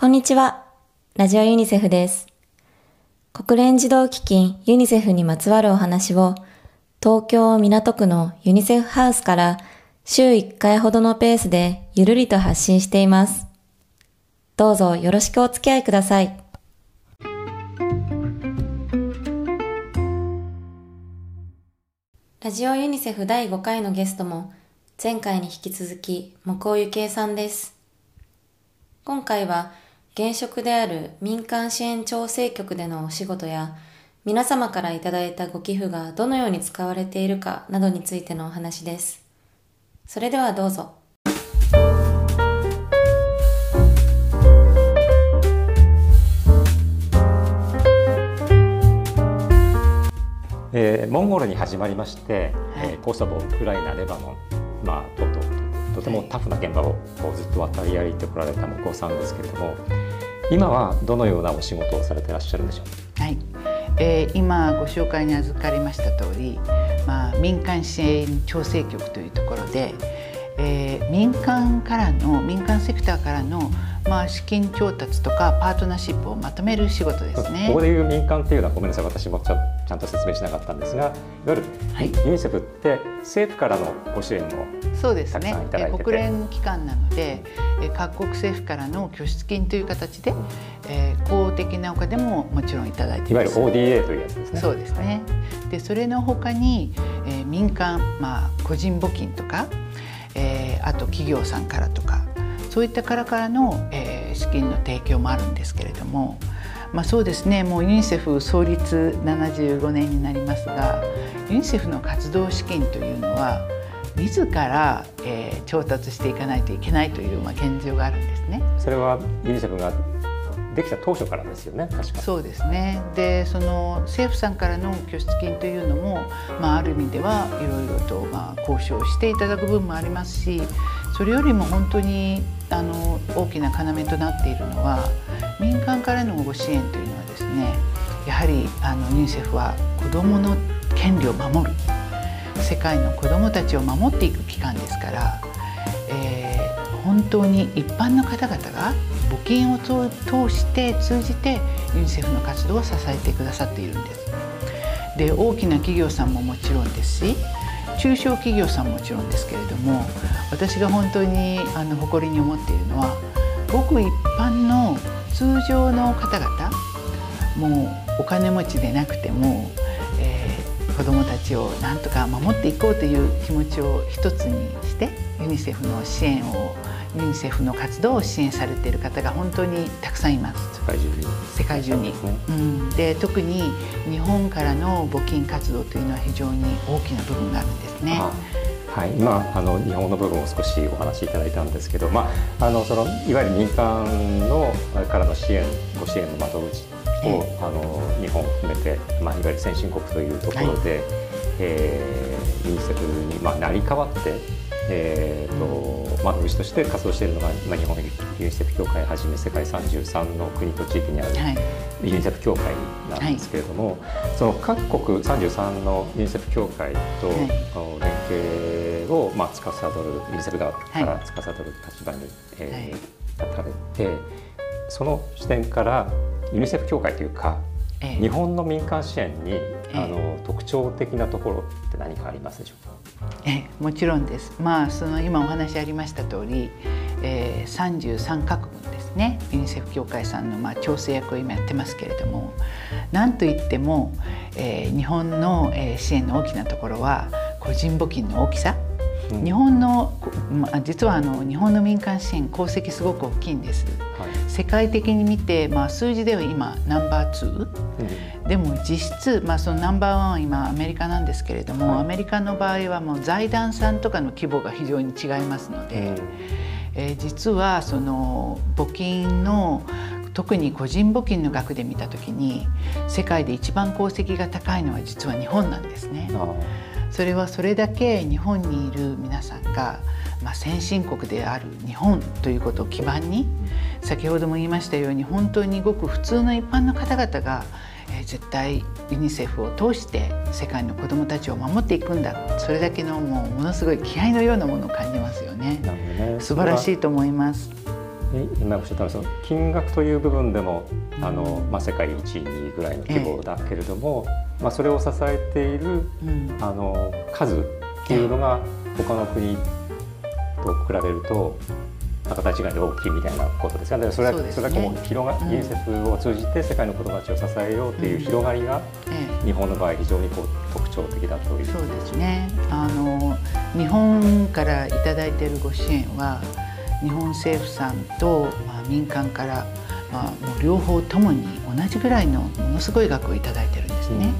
こんにちは。ラジオユニセフです。国連児童基金ユニセフにまつわるお話を東京港区のユニセフハウスから週1回ほどのペースでゆるりと発信しています。どうぞよろしくお付き合いください。ラジオユニセフ第5回のゲストも前回に引き続き木尾ゆきえさんです。今回は現職である民間支援調整局でのお仕事や皆様からいただいたご寄付がどのように使われているかなどについてのお話です。それではどうぞ。えーモンゴルに始まりまして、えーコソボウクライナレバノン、まあ、とととてもタフな現場をこうずっと渡り歩いてこられた向こうさんですけれども今はどのようなお仕事をされていらっしゃるんでしょう？はい、えー今ご紹介に預かりました通り、まあ、民間支援調整局というところで、えー民間からの民間セクターからの、まあ、資金調達とかパートナーシップをまとめる仕事ですね。ここ。でいう民間っていうのはごめんなさい。私もちゃちゃんと説明しなかったんですがいわゆる、はい。ユニセフって政府からのご支援もそうですね。国連機関なので、えー各国政府からの拠出金という形で、えー公的なお金ももちろんいただいています。いわゆる ODA というやつですね。そうですね。でそれの他に、えー民間、まあ、個人募金とか、えーあと企業さんからとかそういったからからの、えー資金の提供もあるんですけれども、まあ、そうですね。もうユニセフ創立75年になりますがユニセフの活動資金というのは自ら、えー調達していかないといけないという、まあ、現状があるんですね。それはユニセフができた当初からですよね。確か。そうですね。でその政府さんからの拠出金というのも、まあ、ある意味ではいろいろとまあ交渉していただく部分もありますしそれよりも本当にあの大きな要となっているのは民間からのご支援というのはですねやはりあのユニセフは子どもの権利を守る世界の子どもたちを守っていく機関ですから、えー本当に一般の方々が募金を通して通じてユニセフの活動を支えてくださっているんです。で大きな企業さんももちろんですし中小企業さんもちろんですけれども私が本当にあの誇りに思っているのはごく一般の通常の方々もうお金持ちでなくても、えー子どもたちをなんとか守っていこうという気持ちを一つにしてユニセフの支援をユニセフの活動を支援されている方が本当にたくさんいます。世界中に。世界中に。うん、で特に日本からの募金活動というのは非常に大きな部分があるんですね。はい、今あの日本の部分を少しお話しいただいたんですけど、まあ、あのそのいわゆる民間のからの支援ご支援の窓口を、えあの日本を含めて、まあ、いわゆる先進国というところで、えーユニセフに、まあ、成り代わって、えーと窓口として活動しているのが、まあ、日本ユニセフ協会はじめ世界33の国と地域にある、はい、ユニセフ協会なんですけれども、その各国33のユニセフ協会と連携を、まあ、司るユニセフ側から司る立場に、えー立たれてその視点からユニセフ協会というかええ。日本の民間支援に、え。あの特徴的なところって何かありますでしょうか？えもちろんです。まあその今お話ありました通り、えー、33カ国ですねユニセフ協会さんのまあ調整役を今やってますけれどもなんといっても、えー日本の、えー支援の大きなところは個人募金の大きさ。うん日本の、実はあの日本の民間支援功績すごく大きいんです。はい世界的に見て、まあ、数字では今ナンバー2うん。でも実質、まあ、そのナンバーワンは今アメリカなんですけれども、はい。アメリカの場合はもう財団さんとかの規模が非常に違いますので、えー実はその募金の特に個人募金の額で見た時に世界で一番功績が高いのは実は日本なんですね。あそれはそれだけ日本にいる皆さんが、まあ、先進国である日本ということを基盤に先ほども言いましたように本当にごく普通の一般の方々が、えー絶対ユニセフを通して世界の子どもたちを守っていくんだ。それだけのもうものすごい気合のようなものを感じますよね。ね。素晴らしいいと思います今おっしゃったのはその金額という部分でもあの、まあ、世界1位2位ぐらいの規模だけれども、まあ、それを支えている、あの数っていうのが他の国と比べると形が大きいみたいなことですよね。それはそれだけも広が、ユニセフを通じて世界の子どもたちを支えようという広がりが、日本の場合非常にこう特徴的だという。そうですね。あの日本からいただいているご支援は日本政府さんと、まあ、民間から、まあ、もう両方ともに同じぐらいのものすごい額をいただいてるんですね。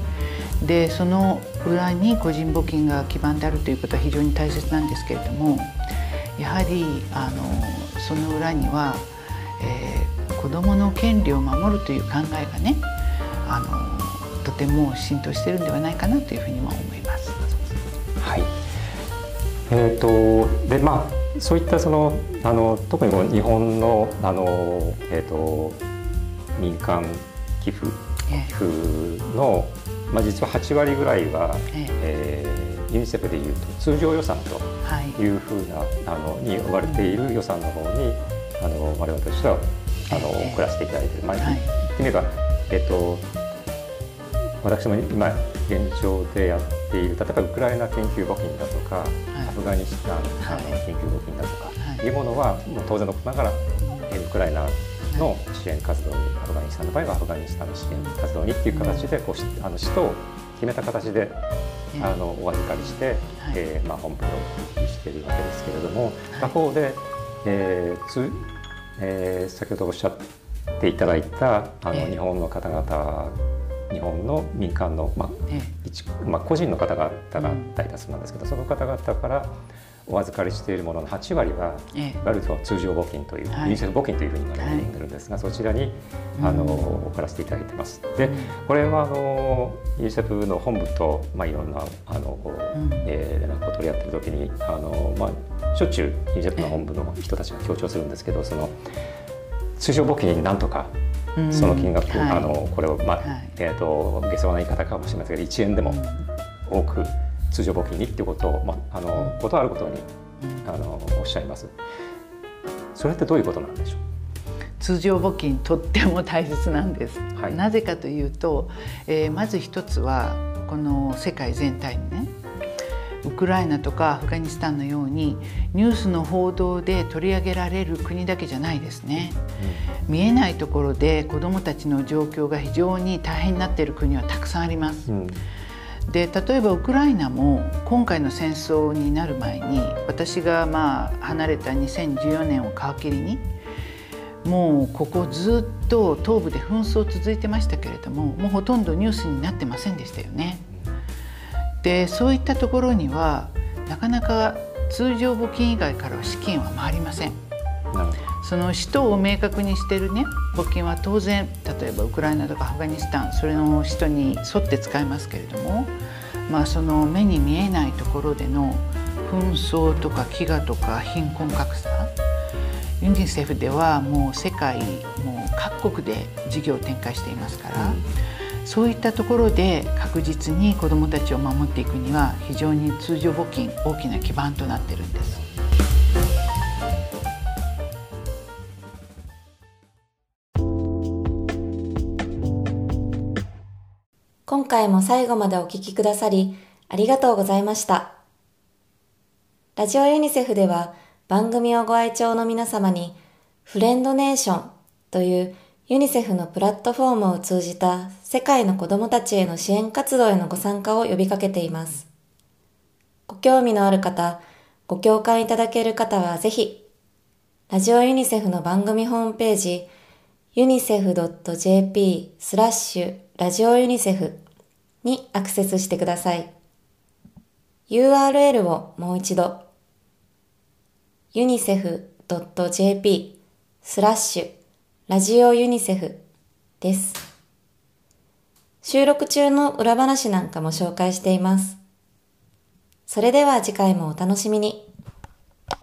うん、でその裏に個人募金が基盤であるということは非常に大切なんですけれどもやはりあのその裏には、えー、子どもの権利を守るという考えがねあのとても浸透しているんではないかなというふうにも思います。はいえーと、でまあそういったそのあの特に日本のあの、えーと、民間寄付寄付の、まあ、実は8割ぐらいは、ええ。ー、ユニセフでいうと通常予算とい。うふうな、はい、あのに呼ばれている予算の方にあの我々としてはあの、えー、送らせていただいている、まあ、言ってみれば、えっ、と私も今現状でやっている例えばウクライナ研究募金だとか、はい、アフガニスタン、あの研究募金だとか、はい、いうものはもう当然のことながら、ウクライナの支援活動に、アフガニスタンの場合はアフガニスタンの支援活動にっていう形でこうあの使途を決めた形であのお預かりして、はい、えー、まあ、本部をおしているわけですけれども、はい、他方で、えーつえー、先ほどおっしゃっていただいたあの、日本の方々日本の民間の、まあ一まあ、個人の方々が大多数なんですけど、その方々からお預かりしているものの8割は、ええ、いわゆる通常募金という、はい、ユニセフ募金というふうに呼んでるんですが、はい、そちらにあの、送らせていただいてます。で、これはあのユニセフの本部と、まあ、いろんなあの、うん、えー、連絡を取り合ってる時にあの、まあ、しょっちゅうユニセフの本部の人たちが強調するんですけどその通常募金になんとかその金額、うん、あのこれを、まあえーと、下世話な言い方かもしれませんけど1円でも多く通常募金にっていうことを、まあ、あのことあることにあのおっしゃいます。それってどういうことなんでしょう？通常募金とっても大切なんです、はい、なぜかというと、えー、まず一つはこの世界全体にねウクライナとかアフガニスタンのようにニュースの報道で取り上げられる国だけじゃないですね、うん、見えないところで子どもたちの状況が非常に大変になっている国はたくさんあります。うんで例えばウクライナも今回の戦争になる前に私がまあ離れた2014年を皮切りにもうここずっと東部で紛争続いてましたけれどももうほとんどニュースになってませんでしたよね。でそういったところにはなかなか通常募金以外からは資金は回りません。その使途を明確にしてるね募金は当然例えばウクライナとかアフガニスタンそれの使途に沿って使いますけれども、まあ、その目に見えないところでの紛争とか飢餓とか貧困格差ユニセフではもう世界もう各国で事業を展開していますから、うん、そういったところで確実に子どもたちを守っていくには非常に通常募金大きな基盤となってるんです。今回も最後までお聞きくださりありがとうございました。ラジオユニセフでは番組をご愛聴の皆様にフレンドネーションというユニセフのプラットフォームを通じた世界の子供たちへの支援活動へのご参加を呼びかけています。ご興味のある方、ご共感いただける方はぜひ、ラジオユニセフの番組ホームページ、unicef.jp スラッシュラジオユニセフにアクセスしてください。URL をもう一度 unicef.jp スラッシュラジオユニセフです。収録中の裏話なんかも紹介しています。それでは次回もお楽しみに。